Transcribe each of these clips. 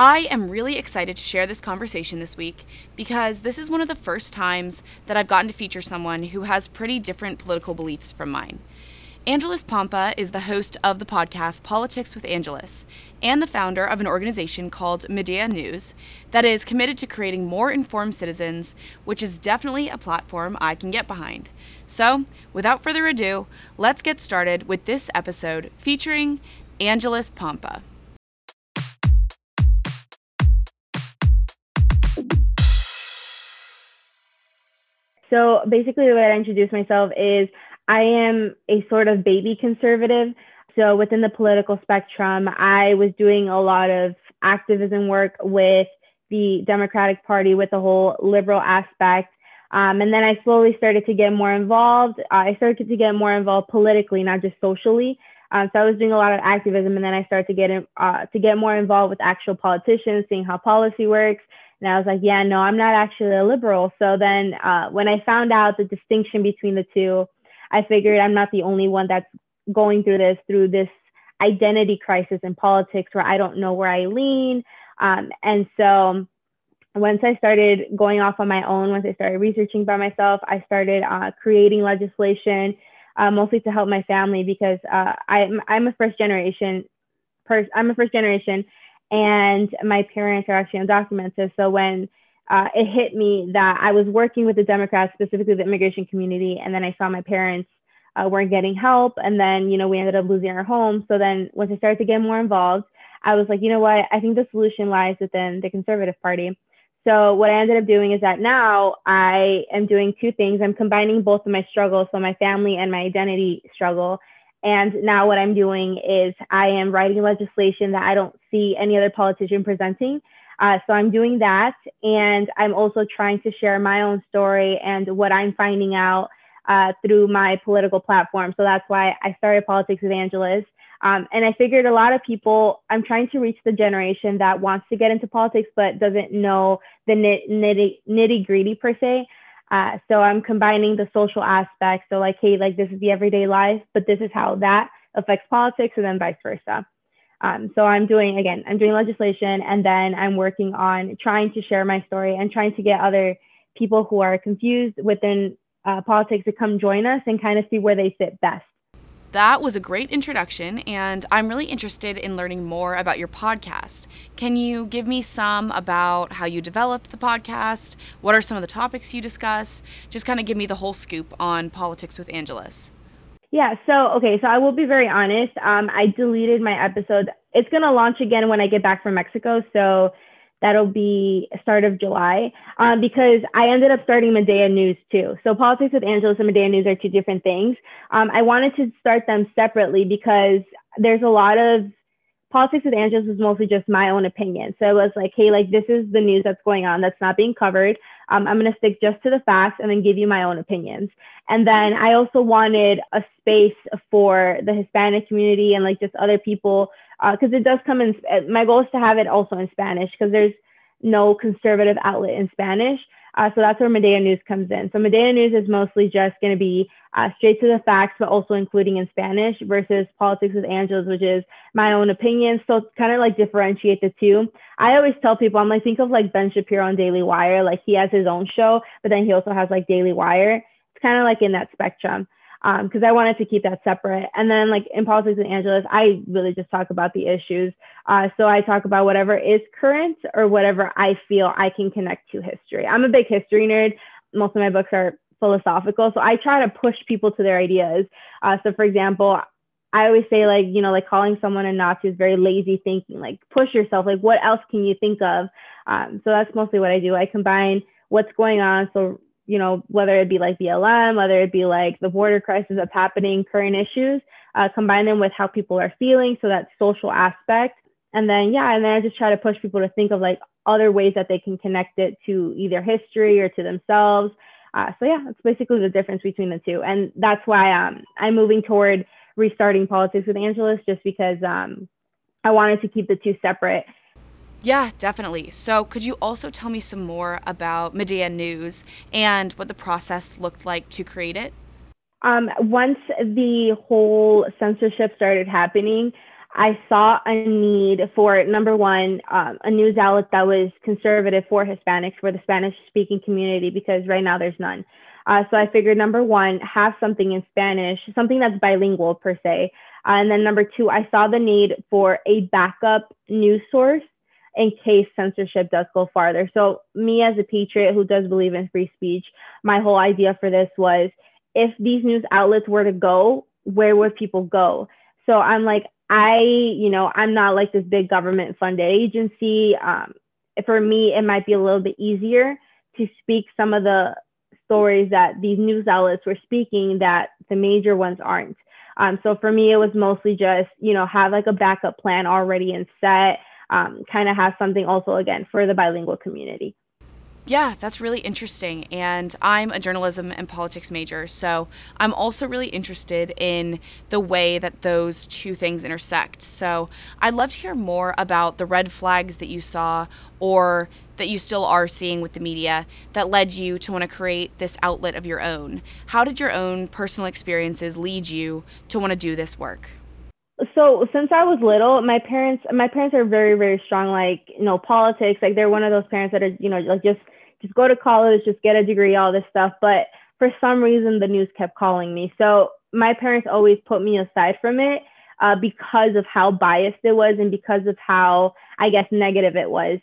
I am really excited to share this conversation this week because this is one of the first times that I've gotten to feature someone who has pretty different political beliefs from mine. Angelus Pompa is the host of the podcast Politics with Angelus and the founder of an organization called Medea News that is committed to creating more informed citizens, which is definitely a platform I can get behind. So, without further ado, let's get started with this episode featuring Angelus Pompa. So basically, the way I introduce myself is I am a sort of baby conservative. So within the political spectrum, I was doing a lot of activism work with the Democratic Party with the whole liberal aspect. Um, and then I slowly started to get more involved. I started to get more involved politically, not just socially. Um, so I was doing a lot of activism, and then I started to get in, uh, to get more involved with actual politicians, seeing how policy works. And I was like, yeah, no, I'm not actually a liberal. So then uh, when I found out the distinction between the two, I figured I'm not the only one that's going through this, through this identity crisis in politics where I don't know where I lean. Um, and so once I started going off on my own, once I started researching by myself, I started uh, creating legislation, uh, mostly to help my family because uh, I'm, I'm a first generation person. I'm a first generation and my parents are actually undocumented. So when uh, it hit me that I was working with the Democrats, specifically the immigration community, and then I saw my parents uh, weren't getting help, and then you know we ended up losing our home. So then once I started to get more involved, I was like, you know what? I think the solution lies within the Conservative Party. So what I ended up doing is that now I am doing two things. I'm combining both of my struggles, so my family and my identity struggle, and now what I'm doing is I am writing legislation that I don't see any other politician presenting. Uh, so I'm doing that. And I'm also trying to share my own story and what I'm finding out uh, through my political platform. So that's why I started Politics Angelus. Um, and I figured a lot of people, I'm trying to reach the generation that wants to get into politics but doesn't know the nitty, nitty gritty per se. Uh, so I'm combining the social aspects. So like, hey, like this is the everyday life, but this is how that affects politics, and then vice versa. Um, so I'm doing again, I'm doing legislation, and then I'm working on trying to share my story and trying to get other people who are confused within uh, politics to come join us and kind of see where they fit best. That was a great introduction, and I'm really interested in learning more about your podcast. Can you give me some about how you developed the podcast? What are some of the topics you discuss? Just kind of give me the whole scoop on Politics with Angelus. Yeah, so okay, so I will be very honest. Um, I deleted my episode. It's gonna launch again when I get back from Mexico. So That'll be start of July um, because I ended up starting Medea News too. So politics with Angelus and Medea News are two different things. Um, I wanted to start them separately because there's a lot of politics with Angelus was mostly just my own opinion. So it was like, hey, like this is the news that's going on that's not being covered. Um, I'm going to stick just to the facts and then give you my own opinions. And then I also wanted a space for the Hispanic community and like just other people because uh, it does come in. Uh, my goal is to have it also in Spanish because there's no conservative outlet in Spanish. Uh, so that's where Medea News comes in. So Medea News is mostly just going to be uh, straight to the facts, but also including in Spanish versus Politics with Angelus, which is my own opinion. So kind of like differentiate the two. I always tell people, I'm like, think of like Ben Shapiro on Daily Wire. Like he has his own show, but then he also has like Daily Wire. It's kind of like in that spectrum because um, I wanted to keep that separate. And then, like in Politics with Angelus, I really just talk about the issues. Uh, so I talk about whatever is current or whatever I feel I can connect to history. I'm a big history nerd. Most of my books are philosophical, so I try to push people to their ideas. Uh, so, for example, I always say like you know like calling someone a Nazi is very lazy thinking. Like push yourself. Like what else can you think of? Um, so that's mostly what I do. I combine what's going on. So you know, whether it be like BLM, whether it be like the border crisis that's happening, current issues, uh, combine them with how people are feeling. So that social aspect. And then, yeah, and then I just try to push people to think of like other ways that they can connect it to either history or to themselves. Uh, so yeah, that's basically the difference between the two, and that's why um, I'm moving toward restarting politics with Angelus, just because um, I wanted to keep the two separate. Yeah, definitely. So, could you also tell me some more about Medea News and what the process looked like to create it? Um, once the whole censorship started happening, I saw a need for number one, um, a news outlet that was conservative for Hispanics, for the Spanish speaking community, because right now there's none. Uh, so I figured number one, have something in Spanish, something that's bilingual per se. Uh, and then number two, I saw the need for a backup news source in case censorship does go farther. So, me as a patriot who does believe in free speech, my whole idea for this was if these news outlets were to go, where would people go? So, I'm like, I, you know, I'm not like this big government funded agency. Um, for me, it might be a little bit easier to speak some of the stories that these news outlets were speaking that the major ones aren't. Um, so for me, it was mostly just, you know, have like a backup plan already in set, um, kind of has something also, again, for the bilingual community. Yeah, that's really interesting. And I'm a journalism and politics major, so I'm also really interested in the way that those two things intersect. So I'd love to hear more about the red flags that you saw or that you still are seeing with the media that led you to want to create this outlet of your own. How did your own personal experiences lead you to want to do this work? So since I was little, my parents my parents are very very strong like you know politics like they're one of those parents that are you know like just just go to college, just get a degree, all this stuff. But for some reason, the news kept calling me. So my parents always put me aside from it uh, because of how biased it was and because of how, I guess, negative it was.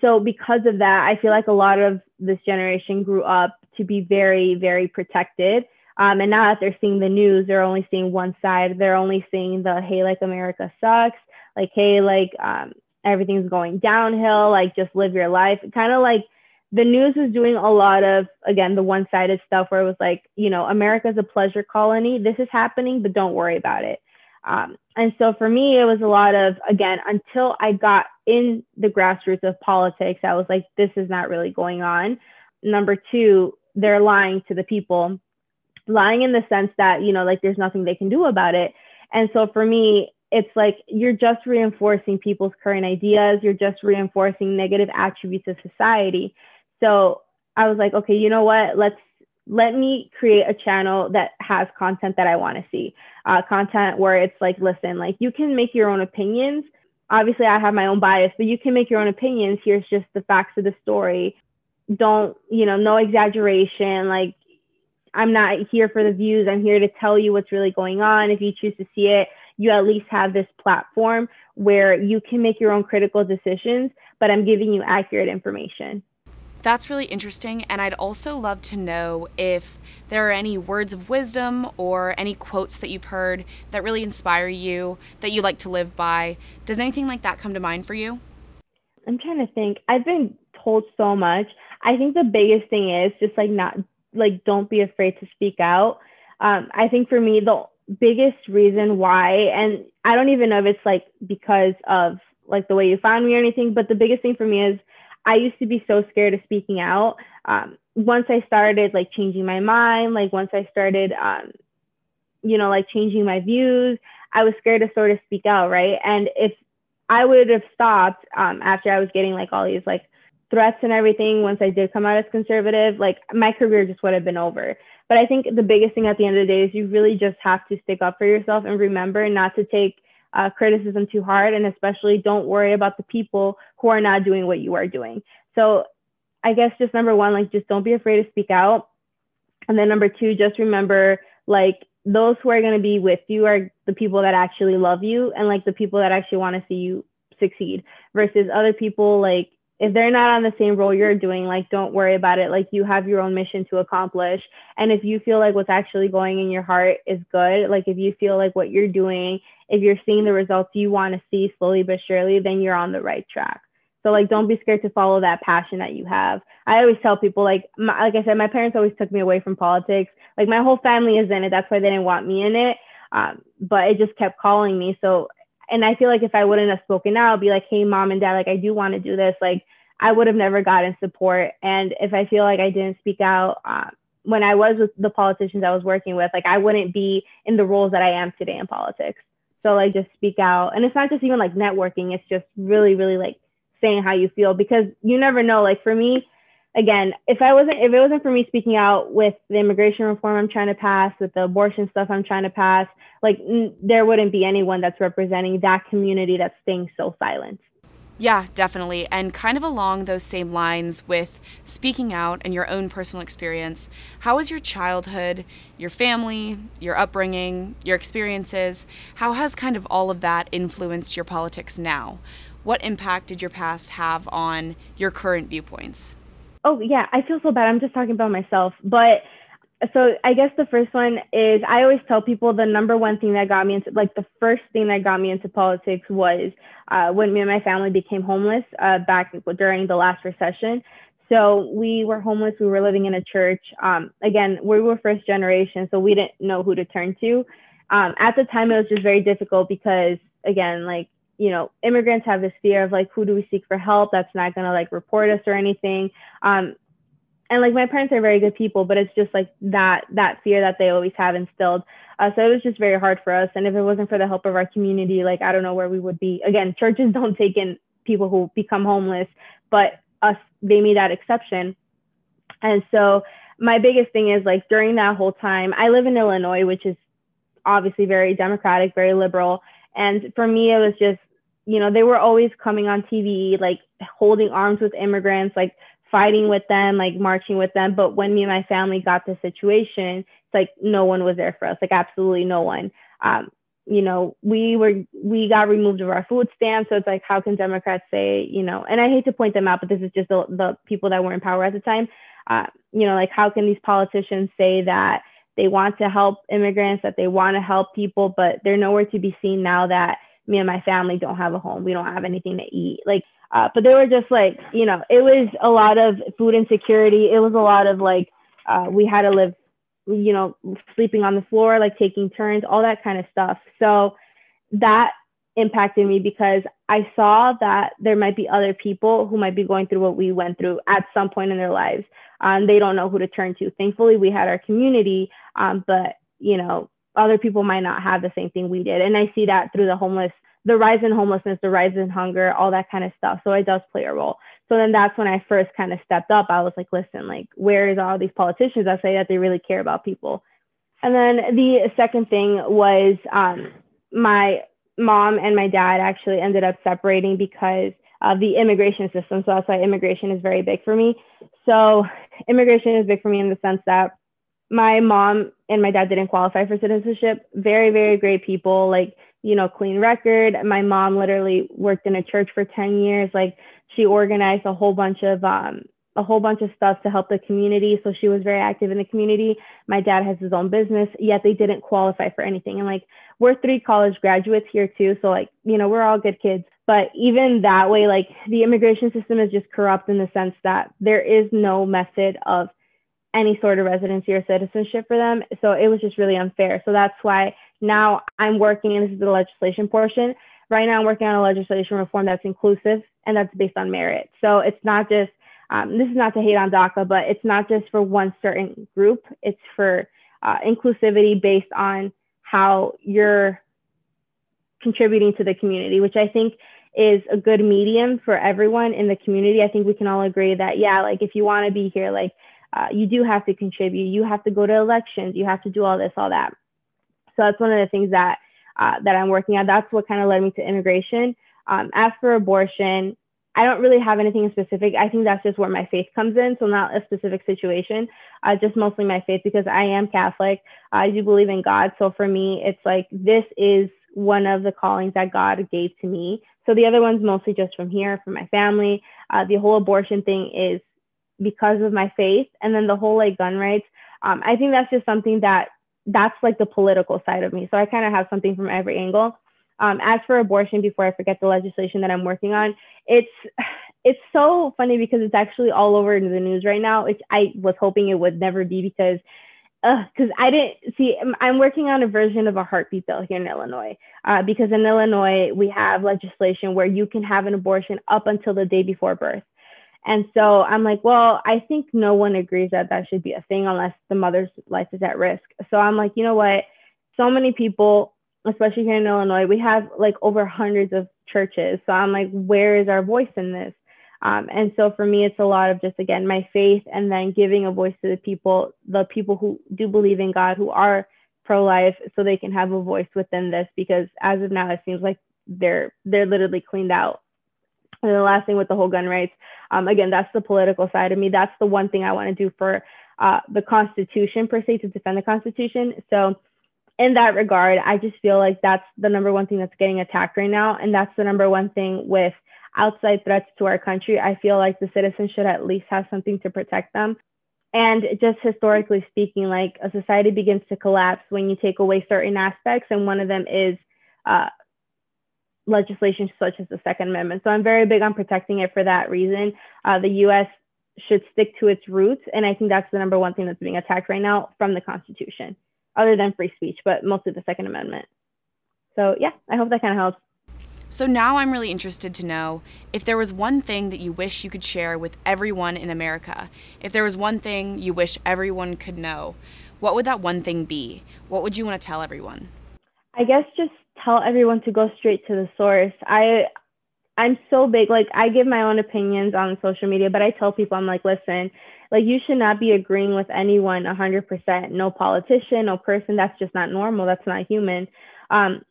So because of that, I feel like a lot of this generation grew up to be very, very protected. Um, and now that they're seeing the news, they're only seeing one side. They're only seeing the, hey, like America sucks. Like, hey, like um, everything's going downhill. Like, just live your life. Kind of like, the news was doing a lot of again the one-sided stuff where it was like you know america's a pleasure colony this is happening but don't worry about it um, and so for me it was a lot of again until i got in the grassroots of politics i was like this is not really going on number two they're lying to the people lying in the sense that you know like there's nothing they can do about it and so for me it's like you're just reinforcing people's current ideas you're just reinforcing negative attributes of society so I was like, okay, you know what? Let's let me create a channel that has content that I want to see. Uh, content where it's like, listen, like you can make your own opinions. Obviously, I have my own bias, but you can make your own opinions. Here's just the facts of the story. Don't, you know, no exaggeration. Like, I'm not here for the views. I'm here to tell you what's really going on. If you choose to see it, you at least have this platform where you can make your own critical decisions, but I'm giving you accurate information. That's really interesting, and I'd also love to know if there are any words of wisdom or any quotes that you've heard that really inspire you, that you like to live by. Does anything like that come to mind for you? I'm trying to think. I've been told so much. I think the biggest thing is just like not like don't be afraid to speak out. Um, I think for me the biggest reason why, and I don't even know if it's like because of like the way you found me or anything, but the biggest thing for me is I used to be so scared of speaking out. Um, once I started like changing my mind, like once I started, um, you know, like changing my views, I was scared to sort of speak out, right? And if I would have stopped um, after I was getting like all these like threats and everything, once I did come out as conservative, like my career just would have been over. But I think the biggest thing at the end of the day is you really just have to stick up for yourself and remember not to take uh, criticism too hard, and especially don't worry about the people who are not doing what you are doing. So I guess just number one, like just don't be afraid to speak out. And then number two, just remember like those who are going to be with you are the people that actually love you and like the people that actually want to see you succeed versus other people like if they're not on the same role you're doing, like don't worry about it. Like you have your own mission to accomplish. And if you feel like what's actually going in your heart is good, like if you feel like what you're doing, if you're seeing the results you want to see slowly but surely, then you're on the right track. So like don't be scared to follow that passion that you have. I always tell people like my, like I said, my parents always took me away from politics. Like my whole family is in it. That's why they didn't want me in it. Um, but it just kept calling me. So and I feel like if I wouldn't have spoken out, I'd be like, hey, mom and dad, like I do want to do this. Like I would have never gotten support. And if I feel like I didn't speak out uh, when I was with the politicians I was working with, like I wouldn't be in the roles that I am today in politics. So like just speak out. And it's not just even like networking, it's just really, really like saying how you feel because you never know. Like for me, again, if I wasn't, if it wasn't for me speaking out with the immigration reform I'm trying to pass, with the abortion stuff I'm trying to pass, like n- there wouldn't be anyone that's representing that community that's staying so silent. Yeah, definitely. And kind of along those same lines with speaking out and your own personal experience, how has your childhood, your family, your upbringing, your experiences, how has kind of all of that influenced your politics now? What impact did your past have on your current viewpoints? Oh, yeah, I feel so bad. I'm just talking about myself. But so I guess the first one is I always tell people the number one thing that got me into like the first thing that got me into politics was uh, when me and my family became homeless uh, back during the last recession. So we were homeless. We were living in a church. Um, again, we were first generation, so we didn't know who to turn to. Um, at the time, it was just very difficult because again, like you know, immigrants have this fear of like, who do we seek for help? That's not gonna like report us or anything. Um, and like my parents are very good people, but it's just like that that fear that they always have instilled. Uh, so it was just very hard for us. And if it wasn't for the help of our community, like I don't know where we would be. Again, churches don't take in people who become homeless, but us they made that exception. And so my biggest thing is like during that whole time, I live in Illinois, which is obviously very democratic, very liberal. And for me, it was just, you know, they were always coming on TV, like holding arms with immigrants, like fighting with them, like marching with them. But when me and my family got the situation, it's like no one was there for us, like absolutely no one. Um, you know, we were we got removed of our food stamps. So it's like, how can Democrats say, you know, and I hate to point them out, but this is just the, the people that were in power at the time. Uh, you know, like how can these politicians say that they want to help immigrants, that they want to help people, but they're nowhere to be seen now that me and my family don't have a home, we don't have anything to eat. Like uh, but they were just like, you know, it was a lot of food insecurity. It was a lot of like, uh, we had to live, you know, sleeping on the floor, like taking turns, all that kind of stuff. So that impacted me because I saw that there might be other people who might be going through what we went through at some point in their lives. Um, they don't know who to turn to. Thankfully, we had our community, um, but you know, other people might not have the same thing we did. And I see that through the homeless the rise in homelessness, the rise in hunger, all that kind of stuff. So it does play a role. So then that's when I first kind of stepped up. I was like, listen, like, where is all these politicians that say that they really care about people? And then the second thing was um, my mom and my dad actually ended up separating because of the immigration system. So that's why immigration is very big for me. So immigration is big for me in the sense that my mom and my dad didn't qualify for citizenship. Very, very great people. Like you know, clean record. My mom literally worked in a church for 10 years. Like she organized a whole bunch of um, a whole bunch of stuff to help the community. So she was very active in the community. My dad has his own business, yet they didn't qualify for anything. And like we're three college graduates here too. So like, you know, we're all good kids. But even that way, like the immigration system is just corrupt in the sense that there is no method of any sort of residency or citizenship for them. So it was just really unfair. So that's why now I'm working, and this is the legislation portion. Right now, I'm working on a legislation reform that's inclusive and that's based on merit. So it's not just, um, this is not to hate on DACA, but it's not just for one certain group. It's for uh, inclusivity based on how you're contributing to the community, which I think is a good medium for everyone in the community. I think we can all agree that, yeah, like if you want to be here, like uh, you do have to contribute. You have to go to elections. You have to do all this, all that. So that's one of the things that uh, that I'm working on. That's what kind of led me to immigration. Um, as for abortion, I don't really have anything specific. I think that's just where my faith comes in. So not a specific situation, uh, just mostly my faith because I am Catholic. I do believe in God. So for me, it's like this is one of the callings that God gave to me. So the other one's mostly just from here, from my family. Uh, the whole abortion thing is because of my faith, and then the whole like gun rights. Um, I think that's just something that that's like the political side of me. So I kind of have something from every angle. Um, as for abortion, before I forget the legislation that I'm working on, it's it's so funny because it's actually all over the news right now. Which I was hoping it would never be because because I didn't see. I'm working on a version of a heartbeat bill here in Illinois uh, because in Illinois we have legislation where you can have an abortion up until the day before birth. And so I'm like, well, I think no one agrees that that should be a thing unless the mother's life is at risk. So I'm like, you know what? So many people, especially here in Illinois, we have like over hundreds of churches. So I'm like, where is our voice in this? Um, and so for me, it's a lot of just, again, my faith and then giving a voice to the people, the people who do believe in God, who are pro life, so they can have a voice within this. Because as of now, it seems like they're they're literally cleaned out. And the last thing with the whole gun rights, um, again, that's the political side of me. That's the one thing I want to do for uh, the Constitution per se to defend the Constitution. So in that regard, I just feel like that's the number one thing that's getting attacked right now, and that's the number one thing with outside threats to our country, I feel like the citizens should at least have something to protect them. And just historically speaking, like a society begins to collapse when you take away certain aspects, and one of them is uh, legislation such as the Second Amendment. So I'm very big on protecting it for that reason. Uh, the U.S. should stick to its roots, and I think that's the number one thing that's being attacked right now from the Constitution, other than free speech, but mostly the Second Amendment. So yeah, I hope that kind of helps. So now I'm really interested to know if there was one thing that you wish you could share with everyone in America, if there was one thing you wish everyone could know, what would that one thing be? What would you want to tell everyone? I guess just tell everyone to go straight to the source. I I'm so big like I give my own opinions on social media, but I tell people I'm like, listen, like you should not be agreeing with anyone 100%. No politician, no person. That's just not normal. That's not human. Um,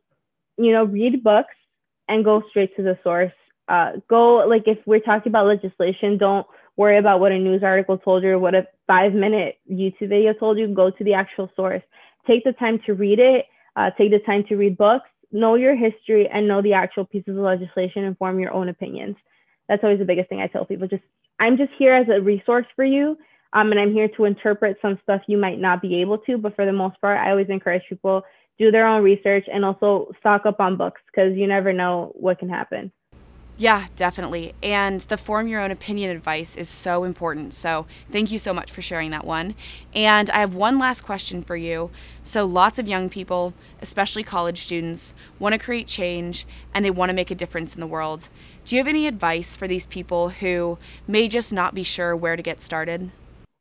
you know, read books and go straight to the source. Uh, go like if we're talking about legislation, don't worry about what a news article told you or what a five minute YouTube video told you. Go to the actual source. Take the time to read it. Uh, take the time to read books. Know your history and know the actual pieces of legislation and form your own opinions. That's always the biggest thing I tell people. Just I'm just here as a resource for you. Um, and I'm here to interpret some stuff you might not be able to, but for the most part, I always encourage people do their own research and also stock up on books because you never know what can happen. Yeah, definitely. And the form your own opinion advice is so important. So, thank you so much for sharing that one. And I have one last question for you. So, lots of young people, especially college students, want to create change and they want to make a difference in the world. Do you have any advice for these people who may just not be sure where to get started?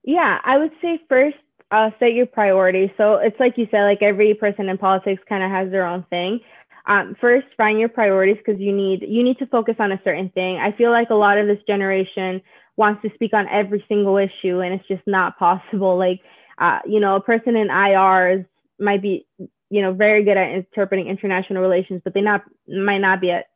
Yeah, I would say first uh, set your priorities. So it's like you said, like every person in politics kind of has their own thing. Um, first, find your priorities because you need you need to focus on a certain thing. I feel like a lot of this generation wants to speak on every single issue, and it's just not possible. Like, uh, you know, a person in IRs might be, you know, very good at interpreting international relations, but they not might not be at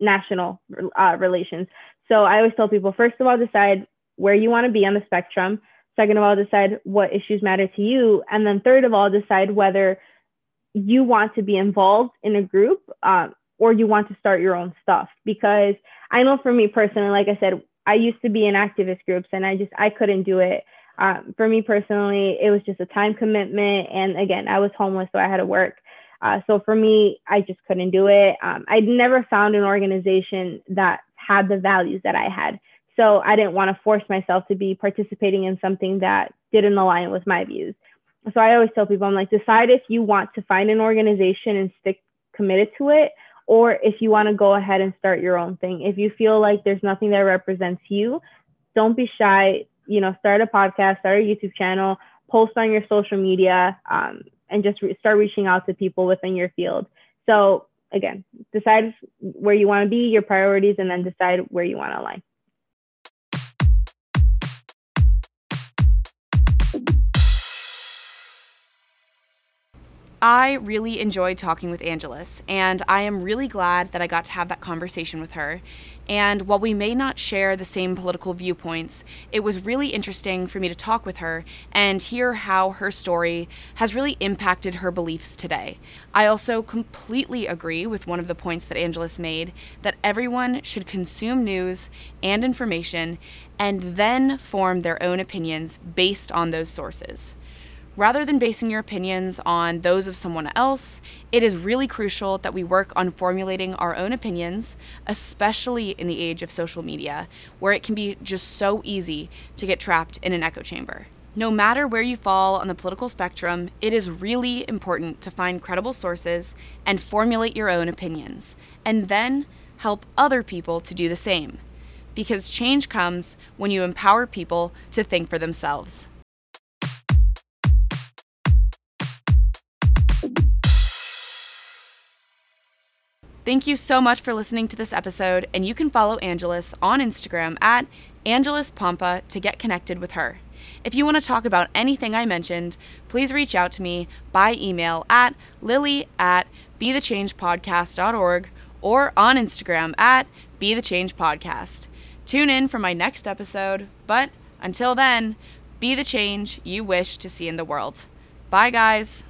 national uh, relations. So I always tell people, first of all, decide where you want to be on the spectrum. Second of all, decide what issues matter to you. And then third of all, decide whether you want to be involved in a group um, or you want to start your own stuff. Because I know for me personally, like I said, I used to be in activist groups and I just, I couldn't do it. Um, for me personally, it was just a time commitment. And again, I was homeless, so I had to work. Uh, so for me, I just couldn't do it. Um, I never found an organization that had the values that I had. So I didn't want to force myself to be participating in something that didn't align with my views. So I always tell people, I'm like, decide if you want to find an organization and stick committed to it, or if you want to go ahead and start your own thing. If you feel like there's nothing that represents you, don't be shy. You know, start a podcast, start a YouTube channel, post on your social media, um, and just re- start reaching out to people within your field. So again, decide where you want to be, your priorities, and then decide where you want to align. I really enjoyed talking with Angelus, and I am really glad that I got to have that conversation with her. And while we may not share the same political viewpoints, it was really interesting for me to talk with her and hear how her story has really impacted her beliefs today. I also completely agree with one of the points that Angelus made that everyone should consume news and information and then form their own opinions based on those sources. Rather than basing your opinions on those of someone else, it is really crucial that we work on formulating our own opinions, especially in the age of social media, where it can be just so easy to get trapped in an echo chamber. No matter where you fall on the political spectrum, it is really important to find credible sources and formulate your own opinions, and then help other people to do the same because change comes when you empower people to think for themselves. Thank you so much for listening to this episode, and you can follow Angelus on Instagram at Angelus Pompa to get connected with her. If you want to talk about anything I mentioned, please reach out to me by email at lily at bethechangepodcast.org or on Instagram at bethechangepodcast. Tune in for my next episode, but until then, be the change you wish to see in the world. Bye, guys.